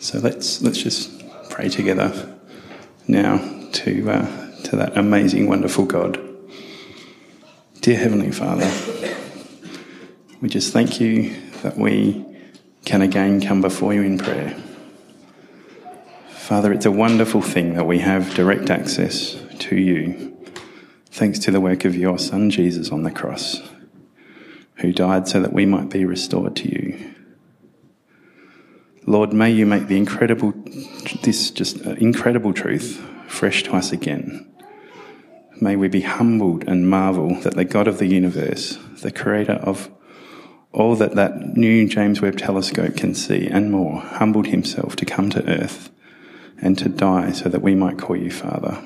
So let's let's just pray together now to uh, to that amazing, wonderful God. Dear Heavenly Father, we just thank you that we can again come before you in prayer. Father, it's a wonderful thing that we have direct access to you, thanks to the work of your Son Jesus on the cross, who died so that we might be restored to you. Lord, may you make the incredible, this just uh, incredible truth fresh to us again. May we be humbled and marvel that the God of the universe, the creator of all that that new James Webb telescope can see and more, humbled himself to come to earth and to die so that we might call you Father.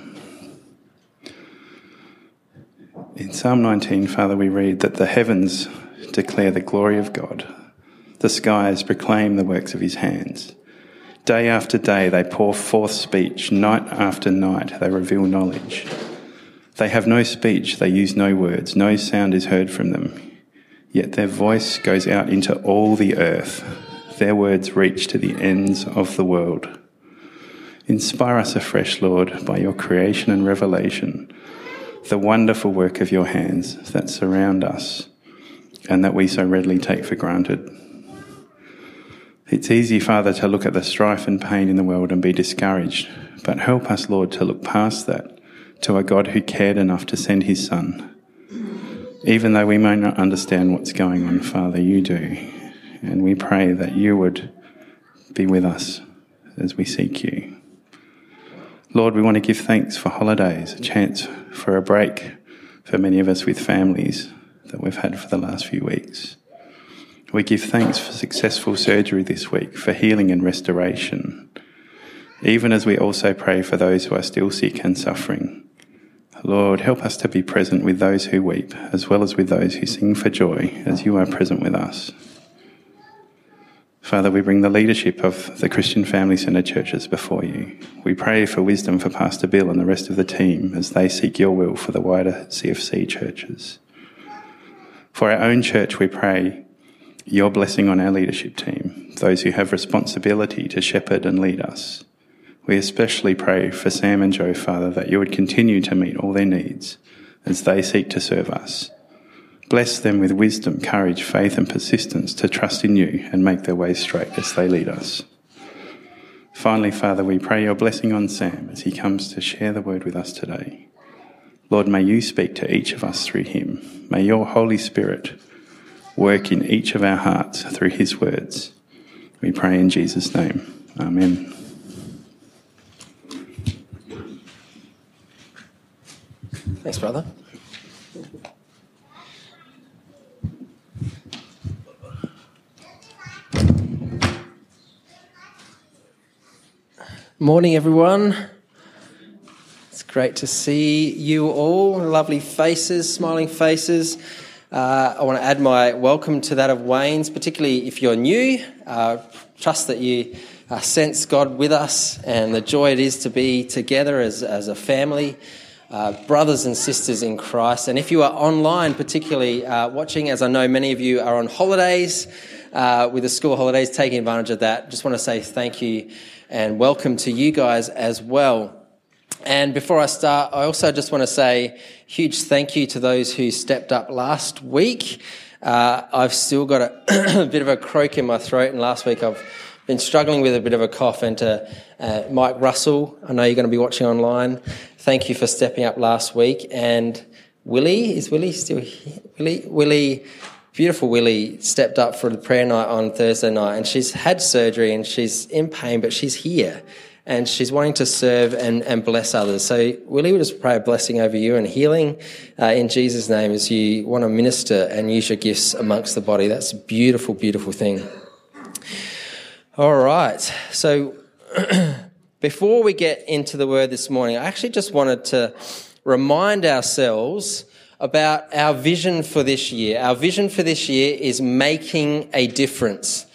In Psalm 19, Father, we read that the heavens declare the glory of God, the skies proclaim the works of his hands. Day after day they pour forth speech, night after night they reveal knowledge. They have no speech, they use no words, no sound is heard from them. Yet their voice goes out into all the earth, their words reach to the ends of the world. Inspire us afresh, Lord, by your creation and revelation, the wonderful work of your hands that surround us and that we so readily take for granted. It's easy, Father, to look at the strife and pain in the world and be discouraged, but help us, Lord, to look past that to a God who cared enough to send his Son even though we may not understand what's going on, Father, you do. And we pray that you would be with us as we seek you. Lord, we want to give thanks for holidays, a chance for a break for many of us with families that we've had for the last few weeks. We give thanks for successful surgery this week, for healing and restoration, even as we also pray for those who are still sick and suffering. Lord, help us to be present with those who weep, as well as with those who sing for joy, as you are present with us. Father, we bring the leadership of the Christian Family Centre churches before you. We pray for wisdom for Pastor Bill and the rest of the team as they seek your will for the wider CFC churches. For our own church, we pray your blessing on our leadership team, those who have responsibility to shepherd and lead us. We especially pray for Sam and Joe, Father, that you would continue to meet all their needs as they seek to serve us. Bless them with wisdom, courage, faith, and persistence to trust in you and make their way straight as they lead us. Finally, Father, we pray your blessing on Sam as he comes to share the word with us today. Lord, may you speak to each of us through him. May your Holy Spirit work in each of our hearts through his words. We pray in Jesus' name. Amen. Thanks, brother. Morning, everyone. It's great to see you all. Lovely faces, smiling faces. Uh, I want to add my welcome to that of Wayne's, particularly if you're new. Uh, trust that you uh, sense God with us and the joy it is to be together as, as a family uh, brothers and sisters in Christ. And if you are online, particularly uh, watching, as I know many of you are on holidays, uh, with the school holidays, taking advantage of that, just want to say thank you and welcome to you guys as well. And before I start, I also just want to say huge thank you to those who stepped up last week. Uh, I've still got a, a bit of a croak in my throat, and last week I've been struggling with a bit of a cough. And to uh, Mike Russell, I know you're going to be watching online. Thank you for stepping up last week. And Willie, is Willie still here? Willie, Willie, beautiful Willie stepped up for the prayer night on Thursday night, and she's had surgery and she's in pain, but she's here. And she's wanting to serve and, and bless others. So, Willie, we just pray a blessing over you and healing uh, in Jesus' name as you want to minister and use your gifts amongst the body. That's a beautiful, beautiful thing. All right. So before we get into the word this morning, I actually just wanted to remind ourselves about our vision for this year. Our vision for this year is making a difference.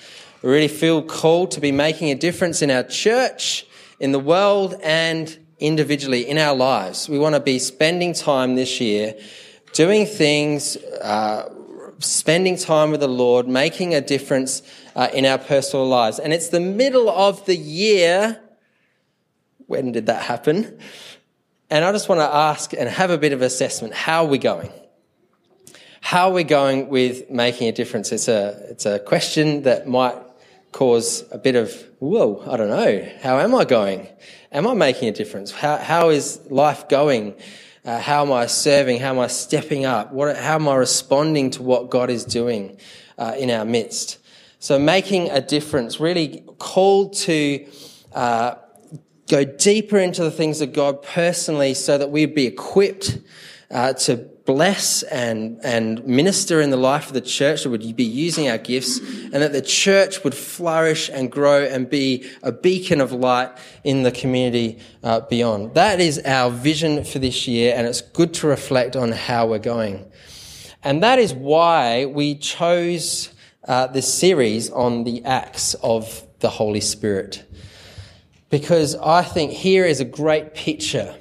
We really feel called to be making a difference in our church, in the world, and individually in our lives. We want to be spending time this year doing things, uh, spending time with the Lord, making a difference uh, in our personal lives. And it's the middle of the year. When did that happen? And I just want to ask and have a bit of assessment. How are we going? How are we going with making a difference? It's a, it's a question that might cause a bit of, whoa, I don't know. How am I going? Am I making a difference? How, how is life going? Uh, how am I serving? How am I stepping up? What, how am I responding to what God is doing uh, in our midst? So, making a difference, really called to uh, go deeper into the things of God personally so that we'd be equipped uh, to bless and, and minister in the life of the church, that would be using our gifts, and that the church would flourish and grow and be a beacon of light in the community uh, beyond. That is our vision for this year, and it's good to reflect on how we're going. And that is why we chose uh, this series on the acts of the Holy Spirit. Because I think here is a great picture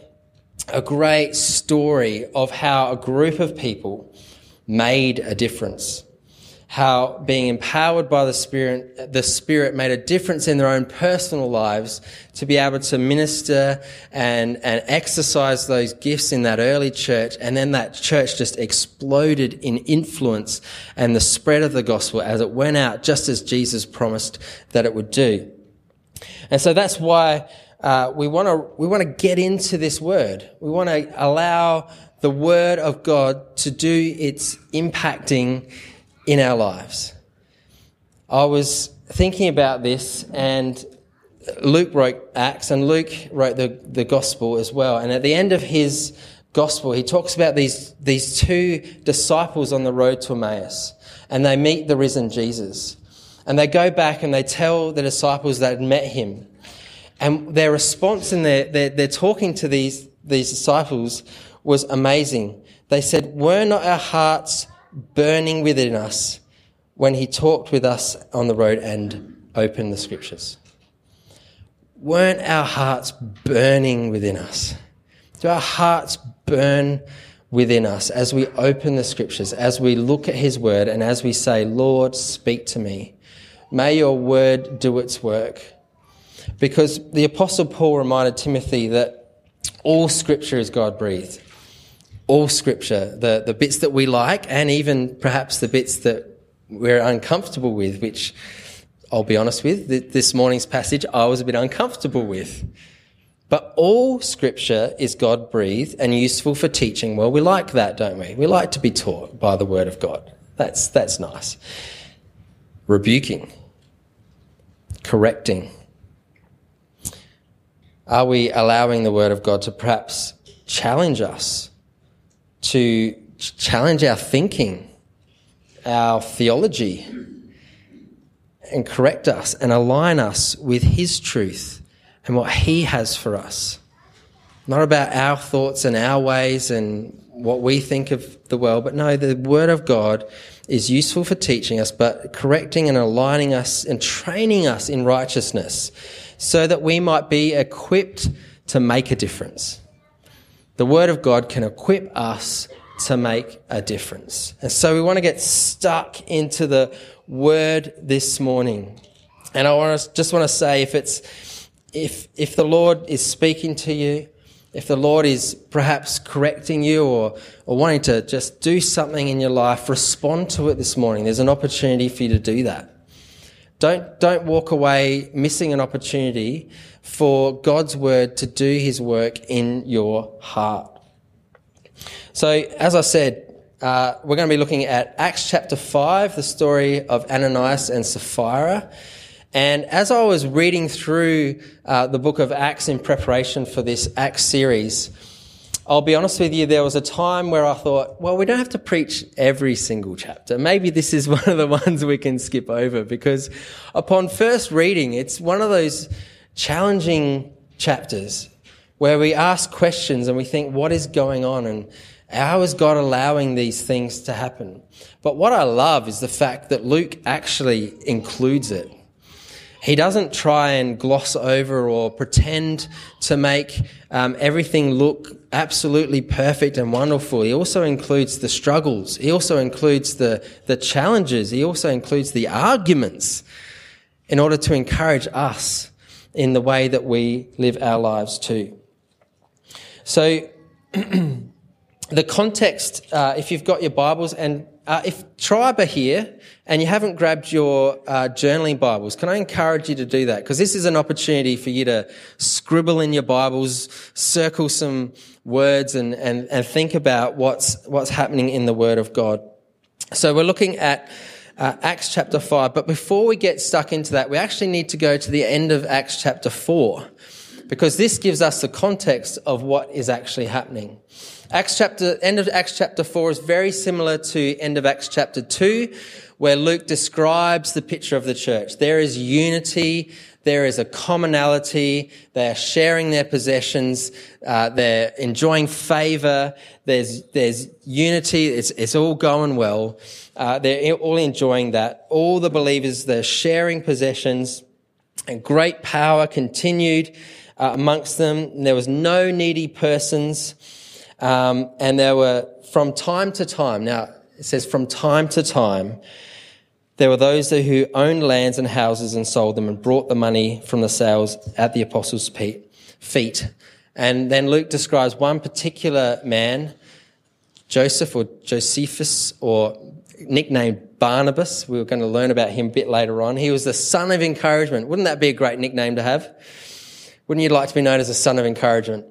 a great story of how a group of people made a difference. How being empowered by the Spirit, the Spirit made a difference in their own personal lives to be able to minister and, and exercise those gifts in that early church. And then that church just exploded in influence and the spread of the gospel as it went out, just as Jesus promised that it would do. And so that's why uh, we want to we want to get into this word. We want to allow the word of God to do its impacting in our lives. I was thinking about this, and Luke wrote Acts, and Luke wrote the, the gospel as well. And at the end of his gospel, he talks about these, these two disciples on the road to Emmaus, and they meet the risen Jesus. And they go back and they tell the disciples that had met him. And their response and their, their, their talking to these, these disciples was amazing. They said, Were not our hearts burning within us when he talked with us on the road and opened the scriptures? Weren't our hearts burning within us? Do our hearts burn within us as we open the scriptures, as we look at his word, and as we say, Lord, speak to me? May your word do its work. Because the Apostle Paul reminded Timothy that all scripture is God breathed. All scripture, the, the bits that we like, and even perhaps the bits that we're uncomfortable with, which I'll be honest with, this morning's passage I was a bit uncomfortable with. But all scripture is God breathed and useful for teaching. Well, we like that, don't we? We like to be taught by the word of God. That's, that's nice. Rebuking, correcting, are we allowing the Word of God to perhaps challenge us, to challenge our thinking, our theology, and correct us and align us with His truth and what He has for us? Not about our thoughts and our ways and what we think of the world, but no, the Word of God is useful for teaching us, but correcting and aligning us and training us in righteousness so that we might be equipped to make a difference. The Word of God can equip us to make a difference. And so we want to get stuck into the Word this morning. And I want to, just want to say if it's, if, if the Lord is speaking to you, if the Lord is perhaps correcting you or, or wanting to just do something in your life, respond to it this morning. There's an opportunity for you to do that. Don't, don't walk away missing an opportunity for God's word to do his work in your heart. So, as I said, uh, we're going to be looking at Acts chapter 5, the story of Ananias and Sapphira. And as I was reading through uh, the book of Acts in preparation for this Acts series, I'll be honest with you, there was a time where I thought, well, we don't have to preach every single chapter. Maybe this is one of the ones we can skip over because upon first reading, it's one of those challenging chapters where we ask questions and we think, what is going on? And how is God allowing these things to happen? But what I love is the fact that Luke actually includes it. He doesn't try and gloss over or pretend to make um, everything look absolutely perfect and wonderful. He also includes the struggles. He also includes the, the challenges. He also includes the arguments in order to encourage us in the way that we live our lives too. So, the context, uh, if you've got your Bibles, and uh, if Tribe are here and you haven't grabbed your uh, journaling Bibles, can I encourage you to do that? Because this is an opportunity for you to scribble in your Bibles, circle some words, and, and, and think about what's, what's happening in the Word of God. So we're looking at uh, Acts chapter 5, but before we get stuck into that, we actually need to go to the end of Acts chapter 4 because this gives us the context of what is actually happening. Acts chapter, end of Acts chapter 4 is very similar to end of Acts chapter 2, where Luke describes the picture of the church. There is unity, there is a commonality, they are sharing their possessions, uh, they're enjoying favor, there's, there's unity, it's, it's all going well. Uh, they're all enjoying that. All the believers, they're sharing possessions, and great power continued uh, amongst them. There was no needy persons. Um, and there were from time to time, now it says from time to time, there were those who owned lands and houses and sold them and brought the money from the sales at the apostles' feet. And then Luke describes one particular man, Joseph or Josephus, or nicknamed Barnabas. We were going to learn about him a bit later on. He was the son of encouragement. Wouldn't that be a great nickname to have? Wouldn't you like to be known as a son of encouragement?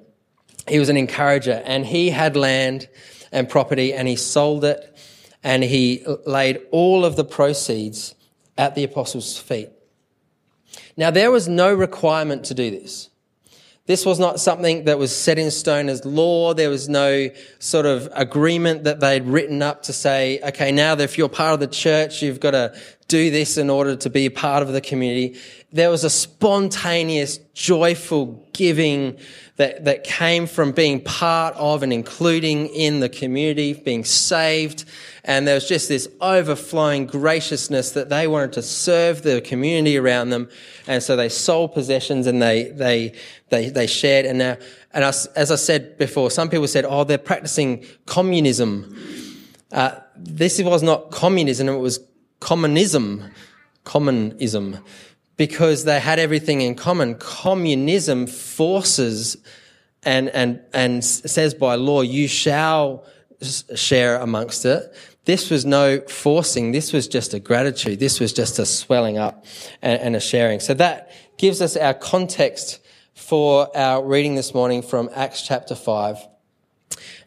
He was an encourager and he had land and property and he sold it and he laid all of the proceeds at the apostles' feet. Now, there was no requirement to do this. This was not something that was set in stone as law. There was no sort of agreement that they'd written up to say, okay, now that if you're part of the church, you've got to do this in order to be a part of the community. There was a spontaneous, joyful giving that, that came from being part of and including in the community, being saved. And there was just this overflowing graciousness that they wanted to serve the community around them. And so they sold possessions and they, they, they, they shared. And now, and as, as I said before, some people said, oh, they're practicing communism. Uh, this was not communism, it was communism, communism, because they had everything in common. Communism forces and, and, and says by law, you shall share amongst it. This was no forcing. This was just a gratitude. This was just a swelling up and, and a sharing. So that gives us our context for our reading this morning from Acts chapter 5.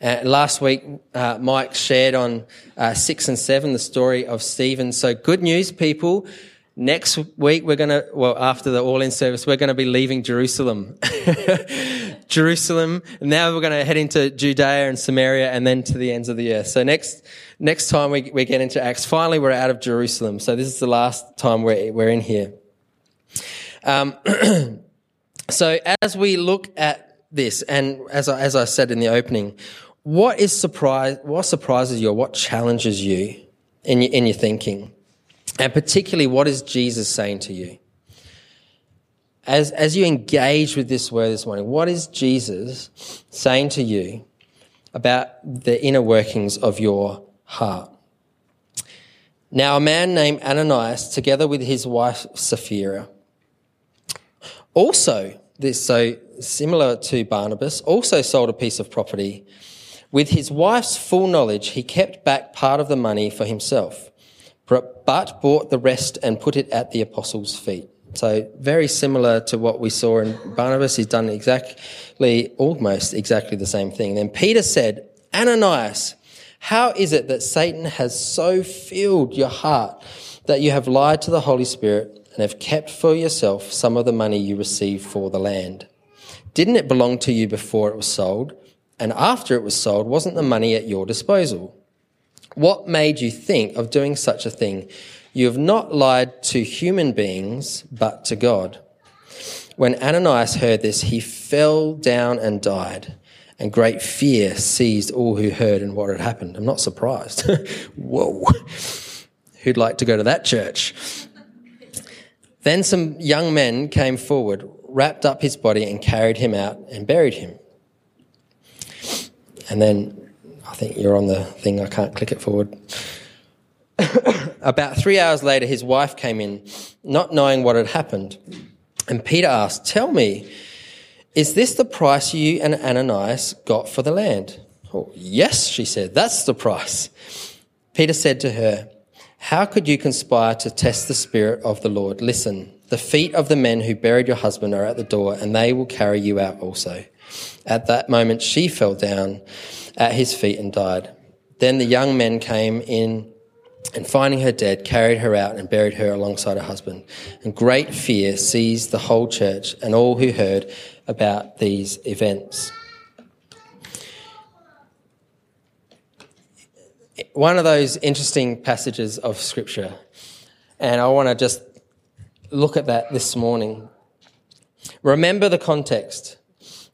Uh, last week, uh, Mike shared on uh, 6 and 7 the story of Stephen. So, good news, people. Next week, we're going to, well, after the all in service, we're going to be leaving Jerusalem. Jerusalem. Now we're going to head into Judea and Samaria and then to the ends of the earth. So, next, next time we, we get into Acts, finally, we're out of Jerusalem. So, this is the last time we're, we're in here. Um, so, as we look at this, and as I, as I said in the opening, what is surprise? What surprises you, or what challenges you in your, in your thinking, and particularly, what is Jesus saying to you? As as you engage with this word this morning, what is Jesus saying to you about the inner workings of your heart? Now, a man named Ananias, together with his wife Sapphira, also this so similar to Barnabas, also sold a piece of property. With his wife's full knowledge, he kept back part of the money for himself, but bought the rest and put it at the apostles' feet. So very similar to what we saw in Barnabas. He's done exactly, almost exactly the same thing. Then Peter said, Ananias, how is it that Satan has so filled your heart that you have lied to the Holy Spirit and have kept for yourself some of the money you received for the land? Didn't it belong to you before it was sold? And after it was sold, wasn't the money at your disposal? What made you think of doing such a thing? You have not lied to human beings, but to God. When Ananias heard this, he fell down and died, and great fear seized all who heard and what had happened. I'm not surprised. Whoa. Who'd like to go to that church? Then some young men came forward, wrapped up his body and carried him out and buried him. And then I think you're on the thing, I can't click it forward. About three hours later, his wife came in, not knowing what had happened. And Peter asked, Tell me, is this the price you and Ananias got for the land? Oh, yes, she said, that's the price. Peter said to her, How could you conspire to test the Spirit of the Lord? Listen, the feet of the men who buried your husband are at the door, and they will carry you out also. At that moment, she fell down at his feet and died. Then the young men came in and finding her dead, carried her out and buried her alongside her husband. And great fear seized the whole church and all who heard about these events. One of those interesting passages of Scripture, and I want to just look at that this morning. Remember the context.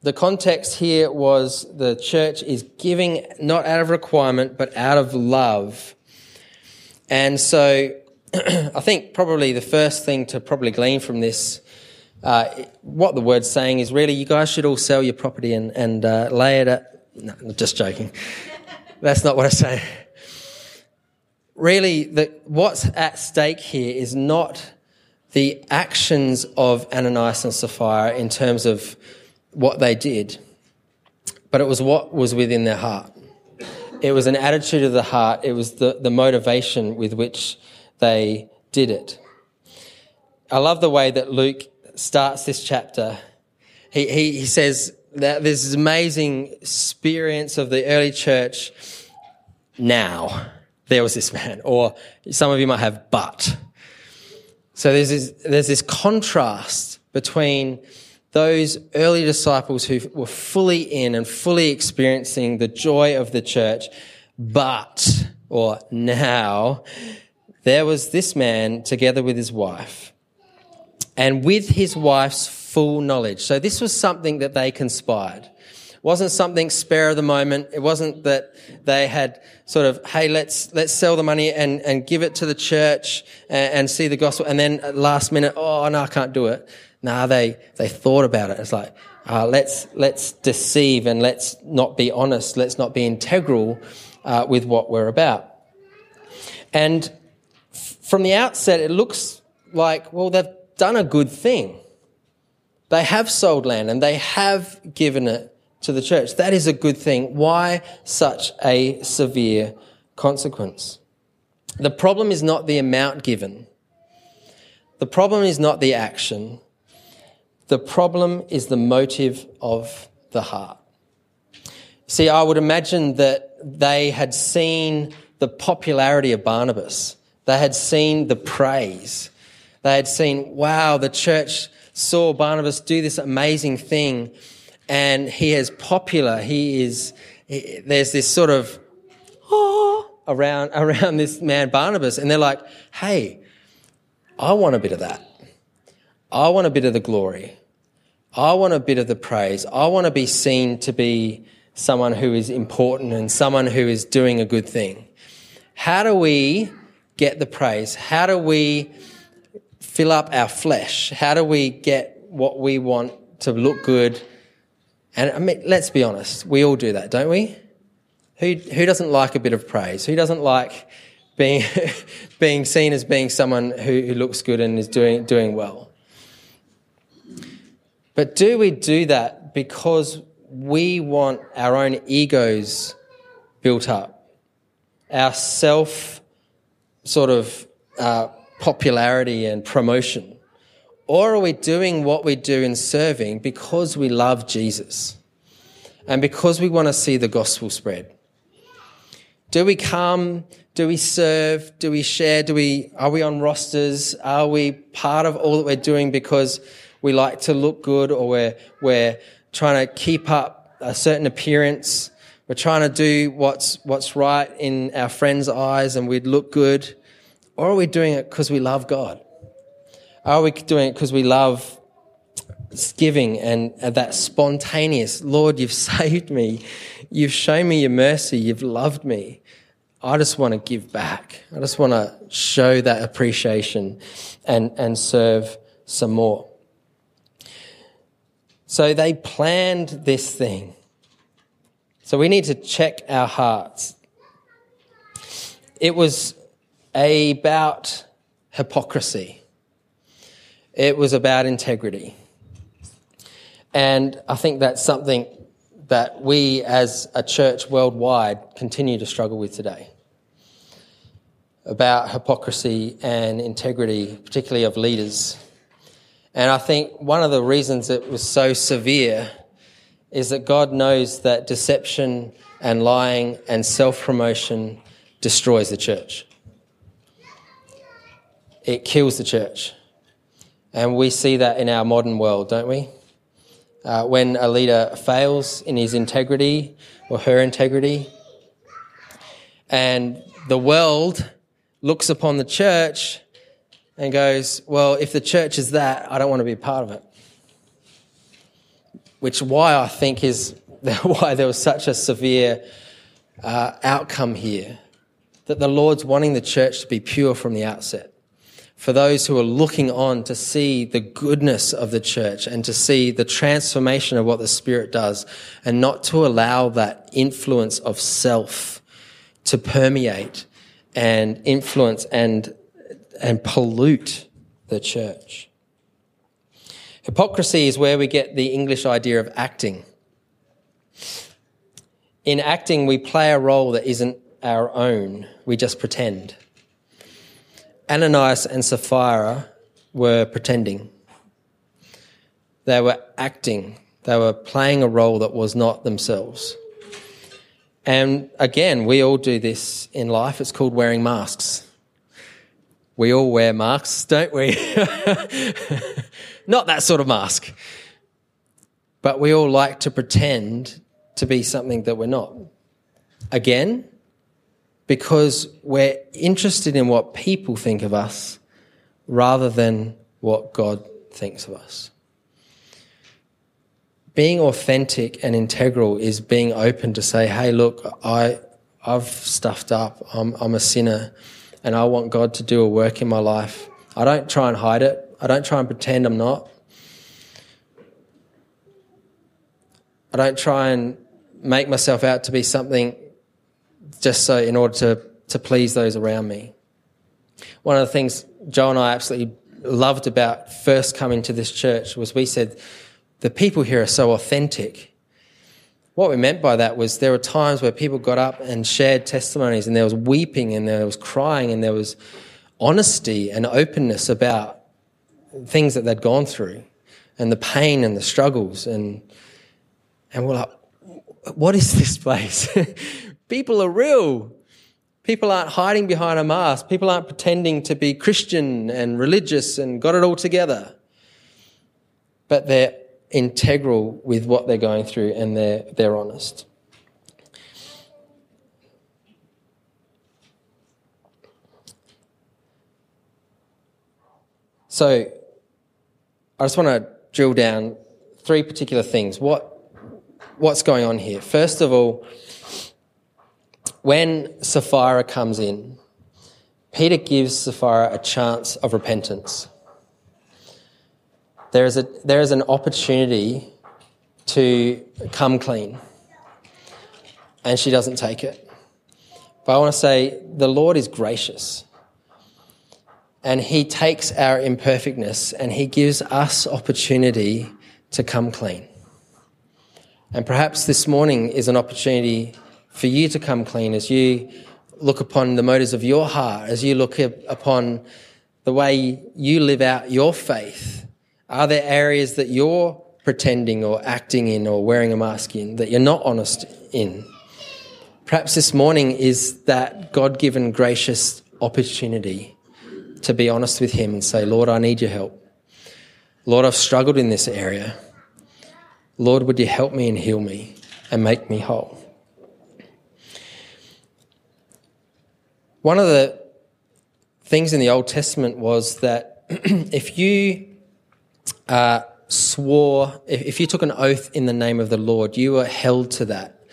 The context here was the church is giving not out of requirement, but out of love. And so I think probably the first thing to probably glean from this, uh, what the word's saying is really you guys should all sell your property and, and uh, lay it at. No, just joking. That's not what I say. Really, the, what's at stake here is not the actions of Ananias and Sapphira in terms of what they did, but it was what was within their heart. It was an attitude of the heart, it was the, the motivation with which they did it. I love the way that Luke starts this chapter. He, he, he says that this amazing experience of the early church now. There was this man, or some of you might have, but. So there's this, there's this contrast between those early disciples who were fully in and fully experiencing the joy of the church, but, or now, there was this man together with his wife, and with his wife's full knowledge. So this was something that they conspired. It wasn't something spare of the moment. It wasn't that they had sort of, hey, let's, let's sell the money and, and give it to the church and, and see the gospel. And then at last minute, oh, no, I can't do it. Nah, they, they thought about it. It's like, uh, let's, let's deceive and let's not be honest. Let's not be integral uh, with what we're about. And f- from the outset, it looks like, well, they've done a good thing. They have sold land and they have given it to the church. That is a good thing. Why such a severe consequence? The problem is not the amount given. The problem is not the action. The problem is the motive of the heart. See, I would imagine that they had seen the popularity of Barnabas. They had seen the praise. They had seen, wow, the church saw Barnabas do this amazing thing and he is popular. He is, he, there's this sort of, oh, around, around this man Barnabas. And they're like, hey, I want a bit of that. I want a bit of the glory. I want a bit of the praise. I want to be seen to be someone who is important and someone who is doing a good thing. How do we get the praise? How do we fill up our flesh? How do we get what we want to look good? And I mean, let's be honest, we all do that, don't we? Who, who doesn't like a bit of praise? Who doesn't like being, being seen as being someone who, who looks good and is doing, doing well? But do we do that because we want our own egos built up, our self sort of uh, popularity and promotion? Or are we doing what we do in serving because we love Jesus and because we want to see the gospel spread? Do we come? Do we serve? Do we share? Do we, are we on rosters? Are we part of all that we're doing because we like to look good or we're, we're trying to keep up a certain appearance. We're trying to do what's, what's right in our friends' eyes and we'd look good. Or are we doing it because we love God? Are we doing it because we love giving and that spontaneous, Lord, you've saved me. You've shown me your mercy. You've loved me. I just want to give back. I just want to show that appreciation and, and serve some more. So they planned this thing. So we need to check our hearts. It was about hypocrisy. It was about integrity. And I think that's something that we as a church worldwide continue to struggle with today. About hypocrisy and integrity, particularly of leaders. And I think one of the reasons it was so severe is that God knows that deception and lying and self promotion destroys the church. It kills the church. And we see that in our modern world, don't we? Uh, when a leader fails in his integrity or her integrity, and the world looks upon the church and goes, Well, if the church is that, I don't want to be part of it. Which why I think is why there was such a severe uh, outcome here. That the Lord's wanting the church to be pure from the outset. For those who are looking on to see the goodness of the church and to see the transformation of what the Spirit does, and not to allow that influence of self to permeate and influence and and pollute the church. Hypocrisy is where we get the English idea of acting. In acting, we play a role that isn't our own, we just pretend. Ananias and Sapphira were pretending. They were acting, they were playing a role that was not themselves. And again, we all do this in life. It's called wearing masks. We all wear masks, don't we? Not that sort of mask. But we all like to pretend to be something that we're not. Again, because we're interested in what people think of us rather than what God thinks of us. Being authentic and integral is being open to say, hey, look, I, I've stuffed up. I'm, I'm a sinner and I want God to do a work in my life. I don't try and hide it. I don't try and pretend I'm not. I don't try and make myself out to be something just so in order to, to please those around me. One of the things Joe and I absolutely loved about first coming to this church was we said, the people here are so authentic what we meant by that was there were times where people got up and shared testimonies, and there was weeping, and there was crying, and there was honesty and openness about things that they'd gone through, and the pain and the struggles, and and we're like, what is this place? people are real. People aren't hiding behind a mask. People aren't pretending to be Christian and religious and got it all together. But they're integral with what they're going through and they're, they're honest. So, I just want to drill down three particular things. What, what's going on here? First of all, when Sapphira comes in, Peter gives Sapphira a chance of repentance there is, a, there is an opportunity to come clean. And she doesn't take it. But I want to say the Lord is gracious. And He takes our imperfectness and He gives us opportunity to come clean. And perhaps this morning is an opportunity for you to come clean as you look upon the motives of your heart, as you look upon the way you live out your faith are there areas that you're pretending or acting in or wearing a mask in that you're not honest in? Perhaps this morning is that God given gracious opportunity to be honest with Him and say, Lord, I need your help. Lord, I've struggled in this area. Lord, would you help me and heal me and make me whole? One of the things in the Old Testament was that if you uh, swore, if, if, you took an oath in the name of the Lord, you were held to that.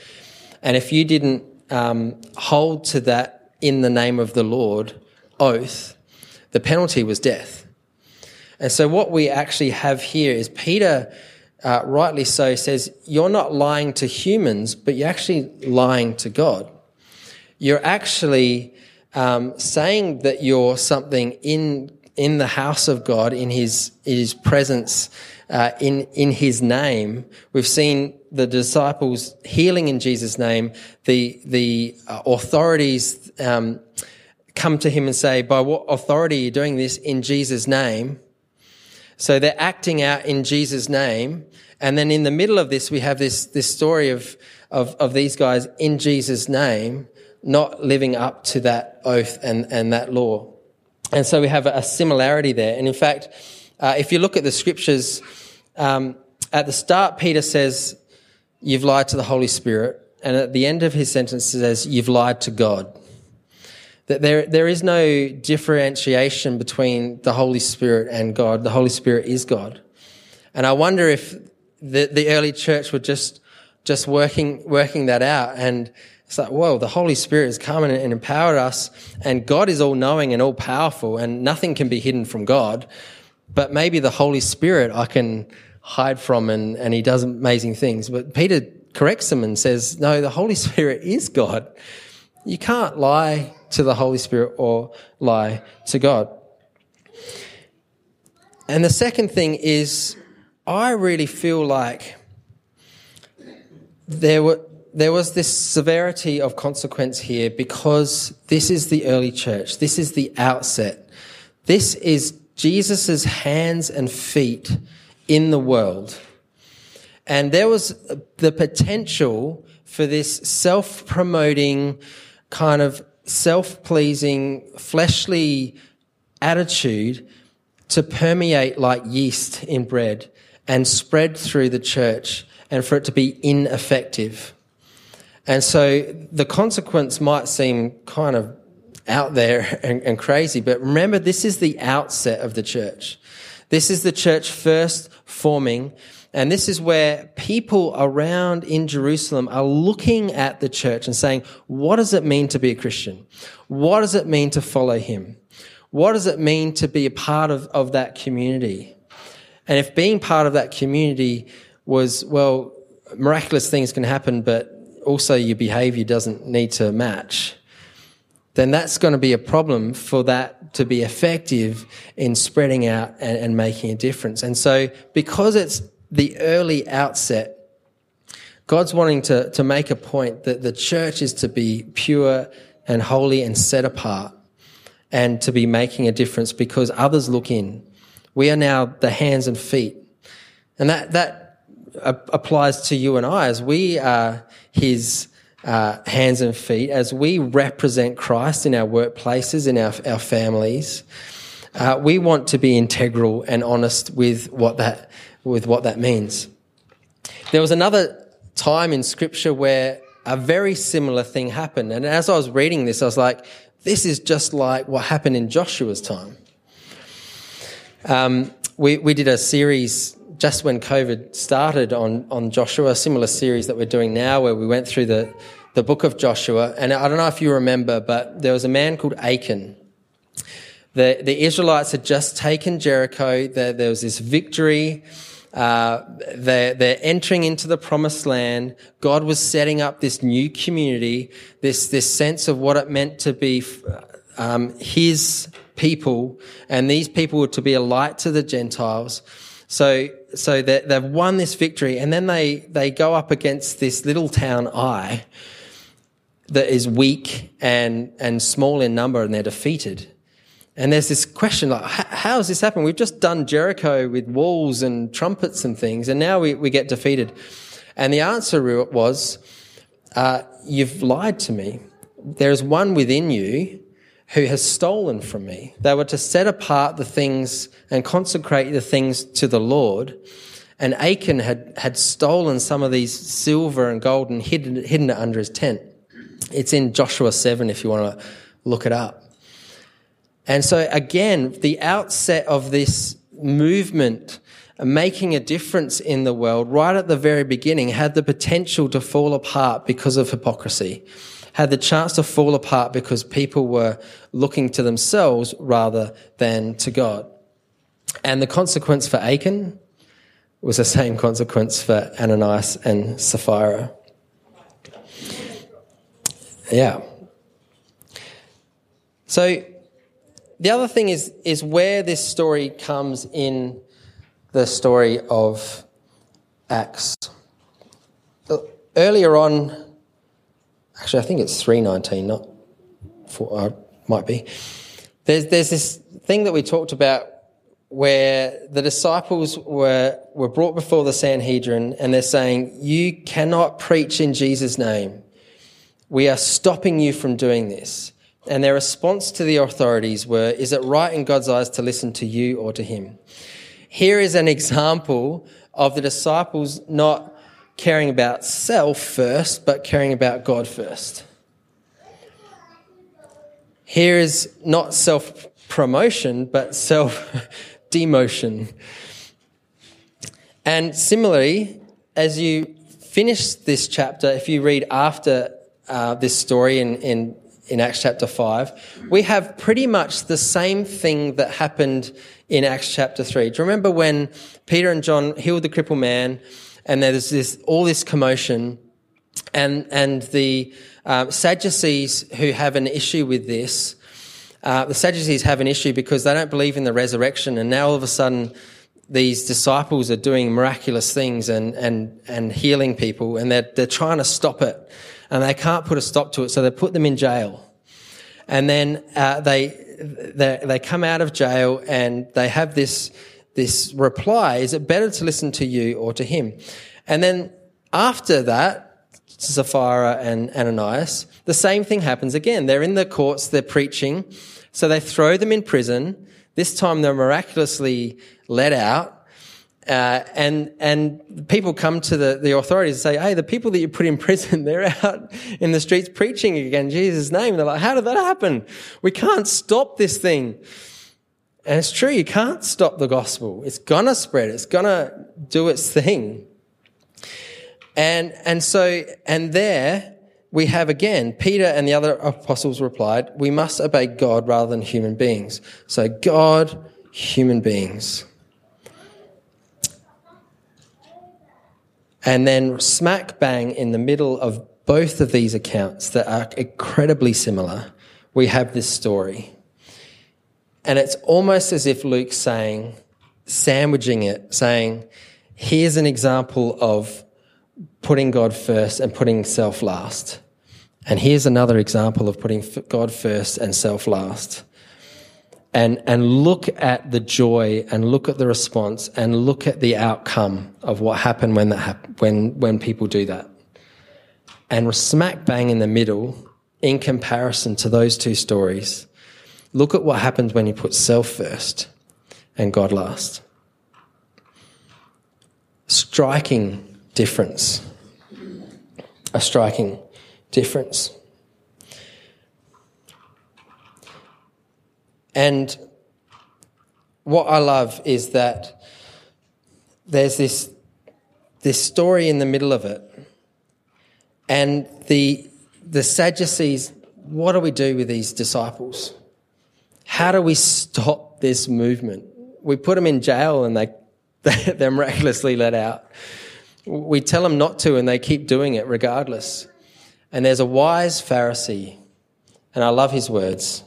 And if you didn't um, hold to that in the name of the Lord oath, the penalty was death. And so, what we actually have here is Peter, uh, rightly so, says, You're not lying to humans, but you're actually lying to God. You're actually um, saying that you're something in in the house of God, in His His presence, uh, in in His name. We've seen the disciples healing in Jesus' name. The the uh, authorities um, come to Him and say, "By what authority are you doing this in Jesus' name?" So they're acting out in Jesus' name. And then in the middle of this, we have this, this story of, of, of these guys in Jesus' name not living up to that oath and, and that law. And so we have a similarity there. And in fact, uh, if you look at the scriptures, um, at the start, Peter says, You've lied to the Holy Spirit. And at the end of his sentence, he says, You've lied to God. That there, there is no differentiation between the Holy Spirit and God. The Holy Spirit is God. And I wonder if the, the early church were just, just working, working that out. And it's like, whoa, the Holy Spirit has come and, and empowered us, and God is all knowing and all powerful, and nothing can be hidden from God. But maybe the Holy Spirit I can hide from, and, and He does amazing things. But Peter corrects him and says, no, the Holy Spirit is God. You can't lie to the Holy Spirit or lie to God. And the second thing is, I really feel like there were there was this severity of consequence here because this is the early church. This is the outset. This is Jesus' hands and feet in the world. And there was the potential for this self promoting, kind of self pleasing, fleshly attitude to permeate like yeast in bread and spread through the church and for it to be ineffective. And so the consequence might seem kind of out there and, and, crazy, but remember, this is the outset of the church. This is the church first forming, and this is where people around in Jerusalem are looking at the church and saying, what does it mean to be a Christian? What does it mean to follow him? What does it mean to be a part of, of that community? And if being part of that community was, well, miraculous things can happen, but also your behavior doesn't need to match, then that's going to be a problem for that to be effective in spreading out and, and making a difference. And so, because it's the early outset, God's wanting to, to make a point that the church is to be pure and holy and set apart and to be making a difference because others look in. We are now the hands and feet. And that, that applies to you and I as we are his uh, hands and feet, as we represent Christ in our workplaces, in our, our families, uh, we want to be integral and honest with what that with what that means. There was another time in Scripture where a very similar thing happened, and as I was reading this, I was like, "This is just like what happened in Joshua's time." Um, we we did a series just when COVID started on, on Joshua, a similar series that we're doing now where we went through the, the book of Joshua. And I don't know if you remember, but there was a man called Achan. The, the Israelites had just taken Jericho. There, there was this victory. Uh, they're, they're entering into the promised land. God was setting up this new community, this, this sense of what it meant to be um, his people, and these people were to be a light to the Gentiles. So, so they've won this victory, and then they, they go up against this little town Ai that is weak and, and small in number, and they're defeated. And there's this question like, how has this happened? We've just done Jericho with walls and trumpets and things, and now we, we get defeated. And the answer was, uh, You've lied to me. There's one within you who has stolen from me. They were to set apart the things and consecrate the things to the Lord. And Achan had, had stolen some of these silver and gold and hidden, hidden it under his tent. It's in Joshua 7 if you want to look it up. And so again, the outset of this movement making a difference in the world right at the very beginning had the potential to fall apart because of hypocrisy had the chance to fall apart because people were looking to themselves rather than to God. And the consequence for Achan was the same consequence for Ananias and Sapphira. Yeah. So the other thing is, is where this story comes in the story of Acts. Earlier on, actually, I think it's 319, not four, uh, might be. There's, there's this thing that we talked about where the disciples were, were brought before the Sanhedrin and they're saying, You cannot preach in Jesus' name. We are stopping you from doing this. And their response to the authorities were, Is it right in God's eyes to listen to you or to him? Here is an example of the disciples not caring about self first, but caring about God first. Here is not self promotion, but self demotion. And similarly, as you finish this chapter, if you read after uh, this story in, in, in Acts chapter 5, we have pretty much the same thing that happened in Acts chapter 3. Do you remember when Peter and John healed the crippled man and there's this, all this commotion and, and the uh, Sadducees who have an issue with this, uh, the Sadducees have an issue because they don't believe in the resurrection, and now all of a sudden, these disciples are doing miraculous things and, and, and healing people, and they're, they're trying to stop it, and they can't put a stop to it, so they put them in jail. And then uh, they, they, they come out of jail and they have this, this reply Is it better to listen to you or to him? And then after that, Sapphira and Ananias, the same thing happens again. They're in the courts, they're preaching, so they throw them in prison. This time they're miraculously let out. Uh, and and people come to the, the authorities and say, "Hey, the people that you put in prison, they're out in the streets preaching again Jesus' name." They're like, "How did that happen? We can't stop this thing." And it's true, you can't stop the gospel. It's gonna spread. It's gonna do its thing. And and so and there we have again, Peter and the other apostles replied, we must obey God rather than human beings. So God, human beings. And then smack bang in the middle of both of these accounts that are incredibly similar, we have this story. And it's almost as if Luke's saying, sandwiching it, saying, here's an example of putting God first and putting self last. And here's another example of putting God first and self last. And, and look at the joy and look at the response and look at the outcome of what happened when that hap- when, when people do that. And smack bang in the middle, in comparison to those two stories, look at what happens when you put self first and God last. Striking difference. A striking difference. And what I love is that there's this, this story in the middle of it. And the, the Sadducees, what do we do with these disciples? How do we stop this movement? We put them in jail and they, they're miraculously let out. We tell them not to and they keep doing it regardless. And there's a wise Pharisee, and I love his words.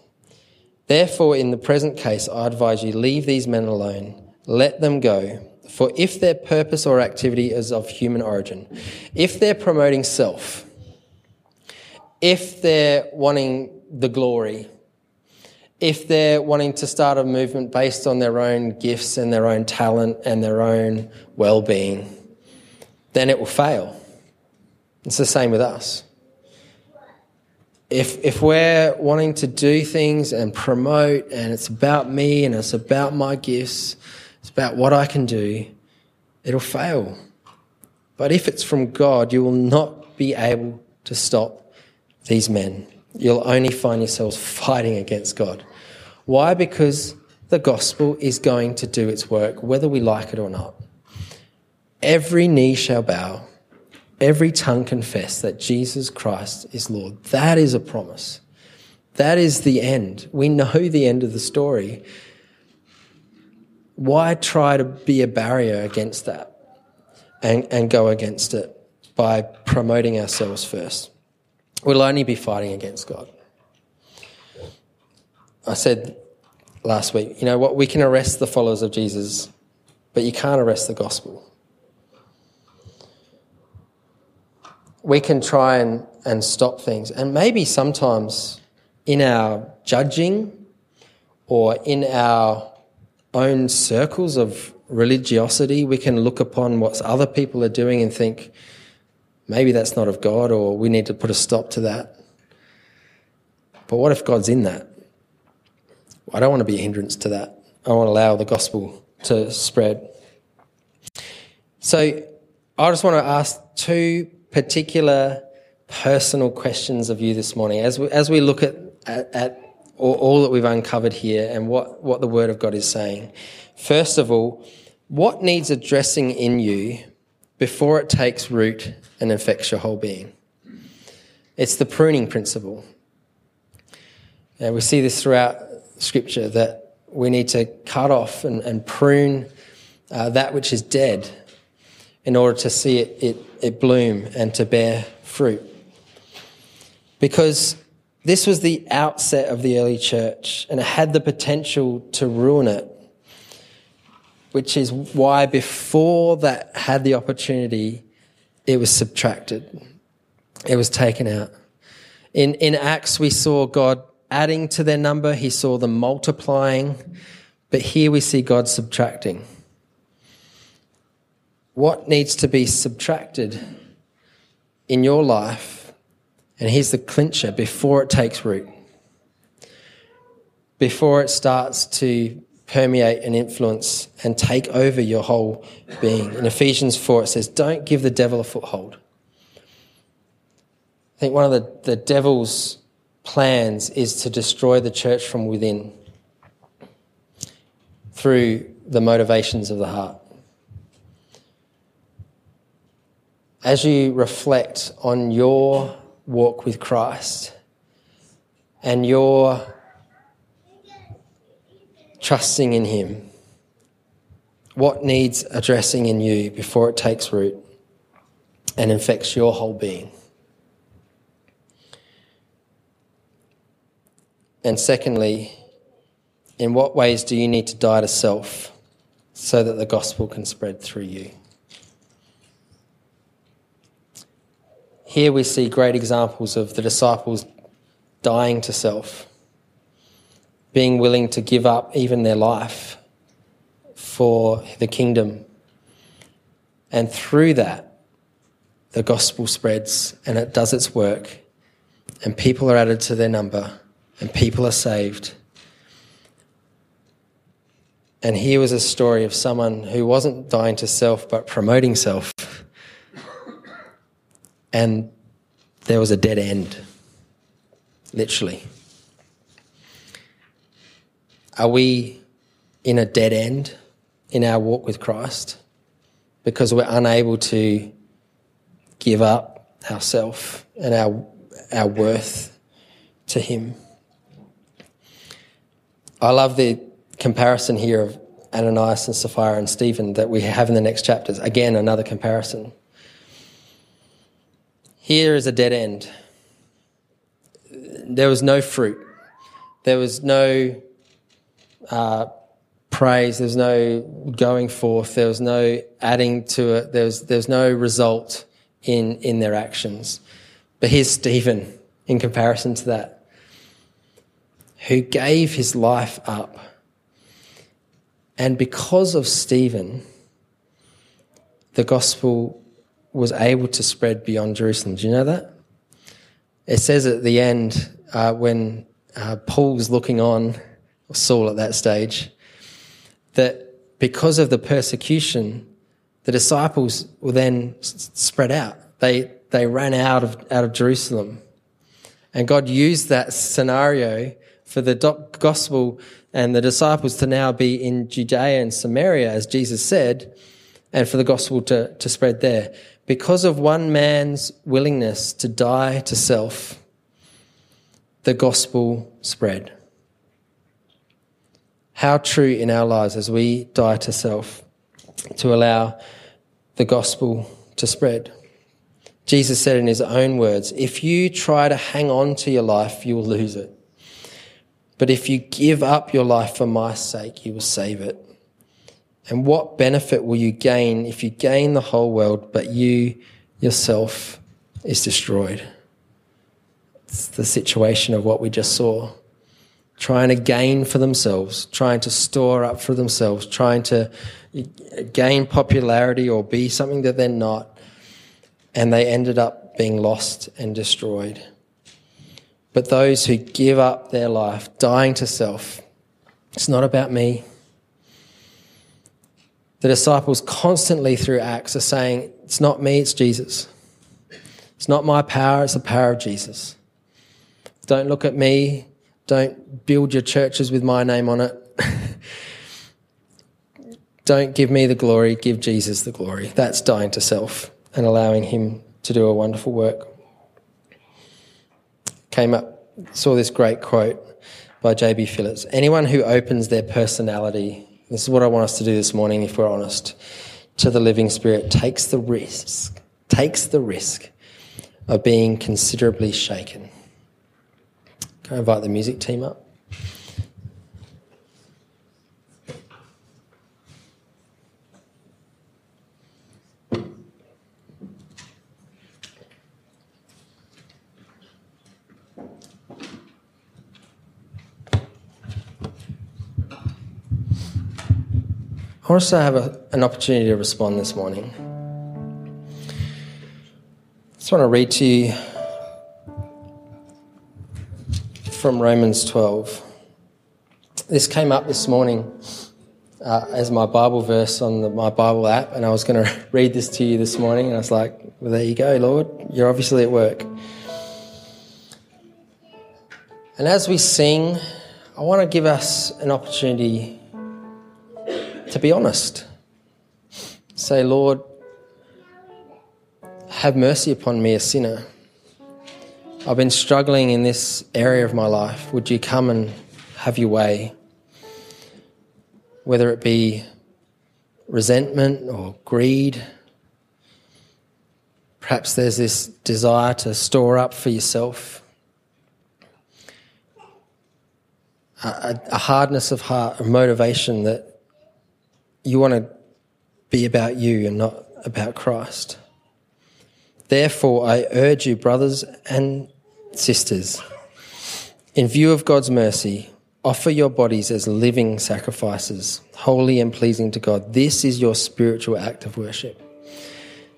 Therefore, in the present case, I advise you leave these men alone, let them go. For if their purpose or activity is of human origin, if they're promoting self, if they're wanting the glory, if they're wanting to start a movement based on their own gifts and their own talent and their own well being, then it will fail. It's the same with us if, if we're wanting to do things and promote and it's about me and it's about my gifts, it's about what I can do, it'll fail. But if it's from God, you will not be able to stop these men. You'll only find yourselves fighting against God. Why? Because the gospel is going to do its work, whether we like it or not. Every knee shall bow every tongue confess that Jesus Christ is Lord. That is a promise. That is the end. We know the end of the story. Why try to be a barrier against that and, and go against it by promoting ourselves first? We'll only be fighting against God. I said last week, you know what, we can arrest the followers of Jesus, but you can't arrest the gospel. We can try and, and stop things. And maybe sometimes in our judging or in our own circles of religiosity, we can look upon what other people are doing and think, maybe that's not of God, or we need to put a stop to that. But what if God's in that? I don't want to be a hindrance to that. I want to allow the gospel to spread. So I just want to ask two particular personal questions of you this morning as we, as we look at, at, at all, all that we've uncovered here and what, what the Word of God is saying. First of all, what needs addressing in you before it takes root and infects your whole being? It's the pruning principle. And we see this throughout Scripture that we need to cut off and, and prune uh, that which is dead in order to see it, it, it bloom and to bear fruit. Because this was the outset of the early church and it had the potential to ruin it, which is why before that had the opportunity, it was subtracted, it was taken out. In, in Acts, we saw God adding to their number, He saw them multiplying, but here we see God subtracting. What needs to be subtracted in your life and here's the clincher before it takes root, before it starts to permeate and influence and take over your whole being. In Ephesians 4, it says, Don't give the devil a foothold. I think one of the, the devil's plans is to destroy the church from within through the motivations of the heart. As you reflect on your walk with Christ and you're trusting in Him, what needs addressing in you before it takes root and infects your whole being? And secondly, in what ways do you need to die to self so that the gospel can spread through you? Here we see great examples of the disciples dying to self, being willing to give up even their life for the kingdom. And through that, the gospel spreads and it does its work, and people are added to their number, and people are saved. And here was a story of someone who wasn't dying to self but promoting self and there was a dead end, literally. Are we in a dead end in our walk with Christ because we're unable to give up ourself and our, our worth to Him? I love the comparison here of Ananias and Sapphira and Stephen that we have in the next chapters. Again, another comparison. Here is a dead end. There was no fruit. There was no uh, praise. There was no going forth. There was no adding to it. There was, there was no result in, in their actions. But here's Stephen in comparison to that, who gave his life up. And because of Stephen, the gospel was able to spread beyond Jerusalem. Do you know that? It says at the end, uh, when uh, Paul's looking on, or Saul at that stage, that because of the persecution, the disciples were then spread out. They, they ran out of, out of Jerusalem. And God used that scenario for the gospel and the disciples to now be in Judea and Samaria, as Jesus said, and for the gospel to, to spread there because of one man's willingness to die to self, the gospel spread. How true in our lives as we die to self to allow the gospel to spread. Jesus said in his own words, if you try to hang on to your life, you will lose it. But if you give up your life for my sake, you will save it. And what benefit will you gain if you gain the whole world, but you yourself is destroyed? It's the situation of what we just saw. Trying to gain for themselves, trying to store up for themselves, trying to gain popularity or be something that they're not. And they ended up being lost and destroyed. But those who give up their life, dying to self, it's not about me. The disciples constantly through Acts are saying, It's not me, it's Jesus. It's not my power, it's the power of Jesus. Don't look at me. Don't build your churches with my name on it. Don't give me the glory, give Jesus the glory. That's dying to self and allowing Him to do a wonderful work came up, saw this great quote by J.B. Phillips Anyone who opens their personality, this is what I want us to do this morning, if we're honest, to the living spirit, takes the risk, takes the risk of being considerably shaken. Can I invite the music team up? I have a, an opportunity to respond this morning. I just want to read to you from Romans 12. This came up this morning uh, as my Bible verse on the, my Bible app, and I was going to read this to you this morning, and I was like, well, there you go, Lord. You're obviously at work. And as we sing, I want to give us an opportunity to be honest. Say, Lord, have mercy upon me, a sinner. I've been struggling in this area of my life. Would you come and have your way? Whether it be resentment or greed, perhaps there's this desire to store up for yourself. A, hardness of heart, a motivation that you want to be about you and not about Christ. Therefore, I urge you, brothers and sisters, in view of God's mercy, offer your bodies as living sacrifices, holy and pleasing to God. This is your spiritual act of worship.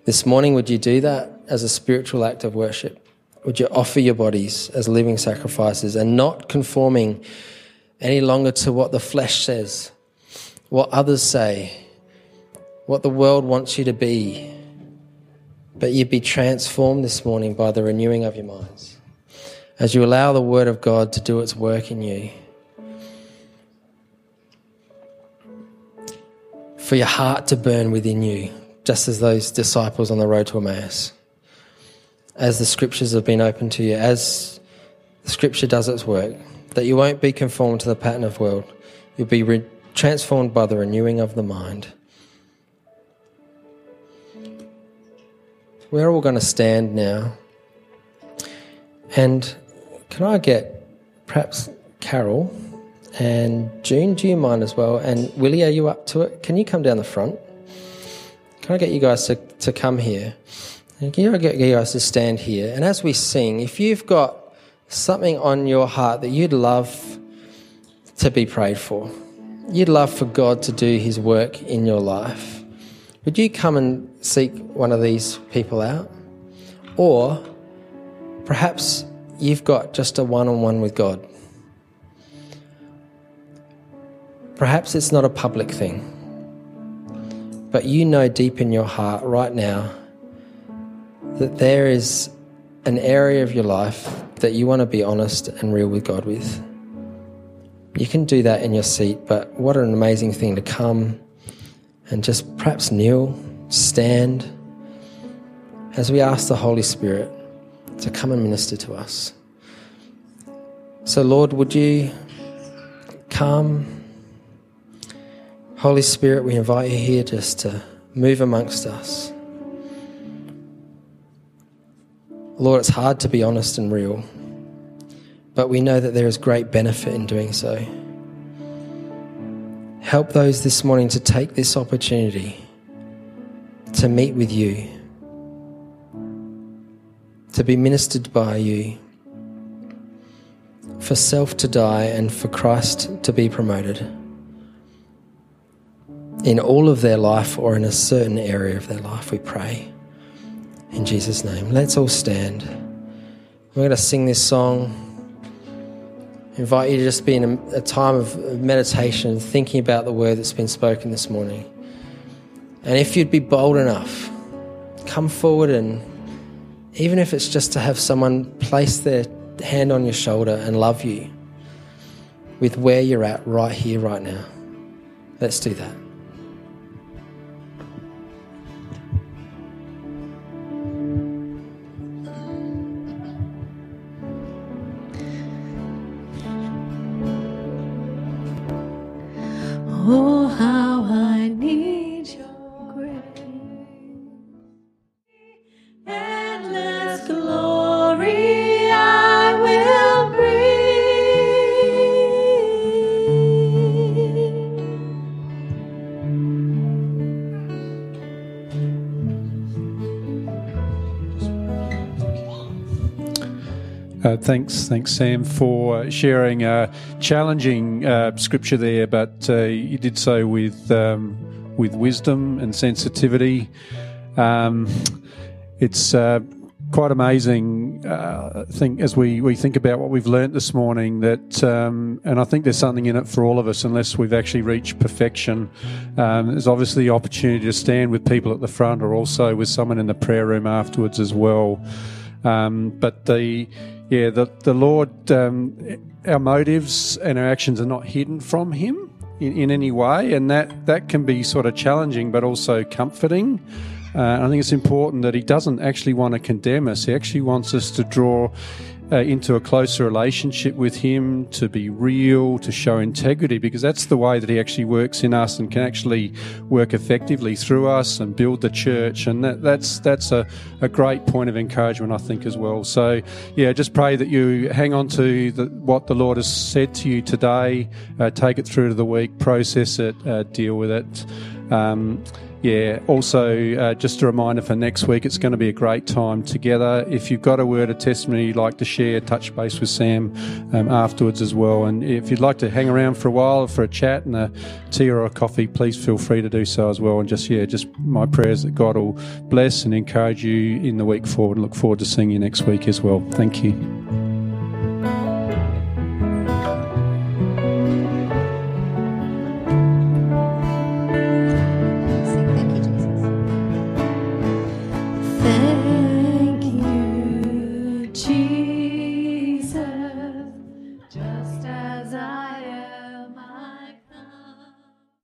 This morning, would you do that as a spiritual act of worship? Would you offer your bodies as living sacrifices and not conforming any longer to what the flesh says, what others say, what the world wants you to be, but you'd be transformed this morning by the renewing of your minds. As you allow the Word of God to do its work in you, for your heart to burn within you, just as those disciples on the road to Emmaus. As the scriptures have been opened to you, as the scripture does its work, that you won't be conformed to the pattern of world. You'll be re- transformed by the renewing of the mind. We're all going to stand now. And can I get perhaps Carol and June, do you mind as well? And Willie, are you up to it? Can you come down the front? Can I get you guys to, to come here? And can I get you guys to stand here? And as we sing, if you've got something on your heart that you'd love to be prayed for, you'd love for God to do His work in your life, would you come and seek one of these people out? Or perhaps you've got just a one on one with God. Perhaps it's not a public thing, but you know deep in your heart right now that there is an area of your life that you want to be honest and real with God with. You can do that in your seat, but what an amazing thing to come and just perhaps kneel, stand, as we ask the Holy Spirit to come and minister to us. So, Lord, would you come? Holy Spirit, we invite you here just to move amongst us. Lord, it's hard to be honest and real. But we know that there is great benefit in doing so. Help those this morning to take this opportunity to meet with you, to be ministered by you, for self to die and for Christ to be promoted in all of their life or in a certain area of their life, we pray. In Jesus' name. Let's all stand. We're going to sing this song. Invite you to just be in a, a time of meditation, thinking about the word that's been spoken this morning. And if you'd be bold enough, come forward and even if it's just to have someone place their hand on your shoulder and love you with where you're at right here, right now. Let's do that. Thanks, thanks, Sam, for sharing a challenging uh, scripture there, but uh, you did so with um, with wisdom and sensitivity. Um, it's uh, quite amazing. Uh, I think as we, we think about what we've learnt this morning, that um, and I think there's something in it for all of us, unless we've actually reached perfection. Um, there's obviously the opportunity to stand with people at the front, or also with someone in the prayer room afterwards as well. Um, but the yeah, the the Lord, um, our motives and our actions are not hidden from Him in, in any way, and that that can be sort of challenging, but also comforting. Uh, I think it's important that He doesn't actually want to condemn us. He actually wants us to draw uh, into a closer relationship with Him, to be real, to show integrity, because that's the way that He actually works in us and can actually work effectively through us and build the church. And that, that's that's a, a great point of encouragement, I think, as well. So, yeah, just pray that you hang on to the, what the Lord has said to you today, uh, take it through to the week, process it, uh, deal with it. Um, yeah, also uh, just a reminder for next week, it's going to be a great time together. If you've got a word of testimony you'd like to share, touch base with Sam um, afterwards as well. And if you'd like to hang around for a while for a chat and a tea or a coffee, please feel free to do so as well. And just, yeah, just my prayers that God will bless and encourage you in the week forward and look forward to seeing you next week as well. Thank you.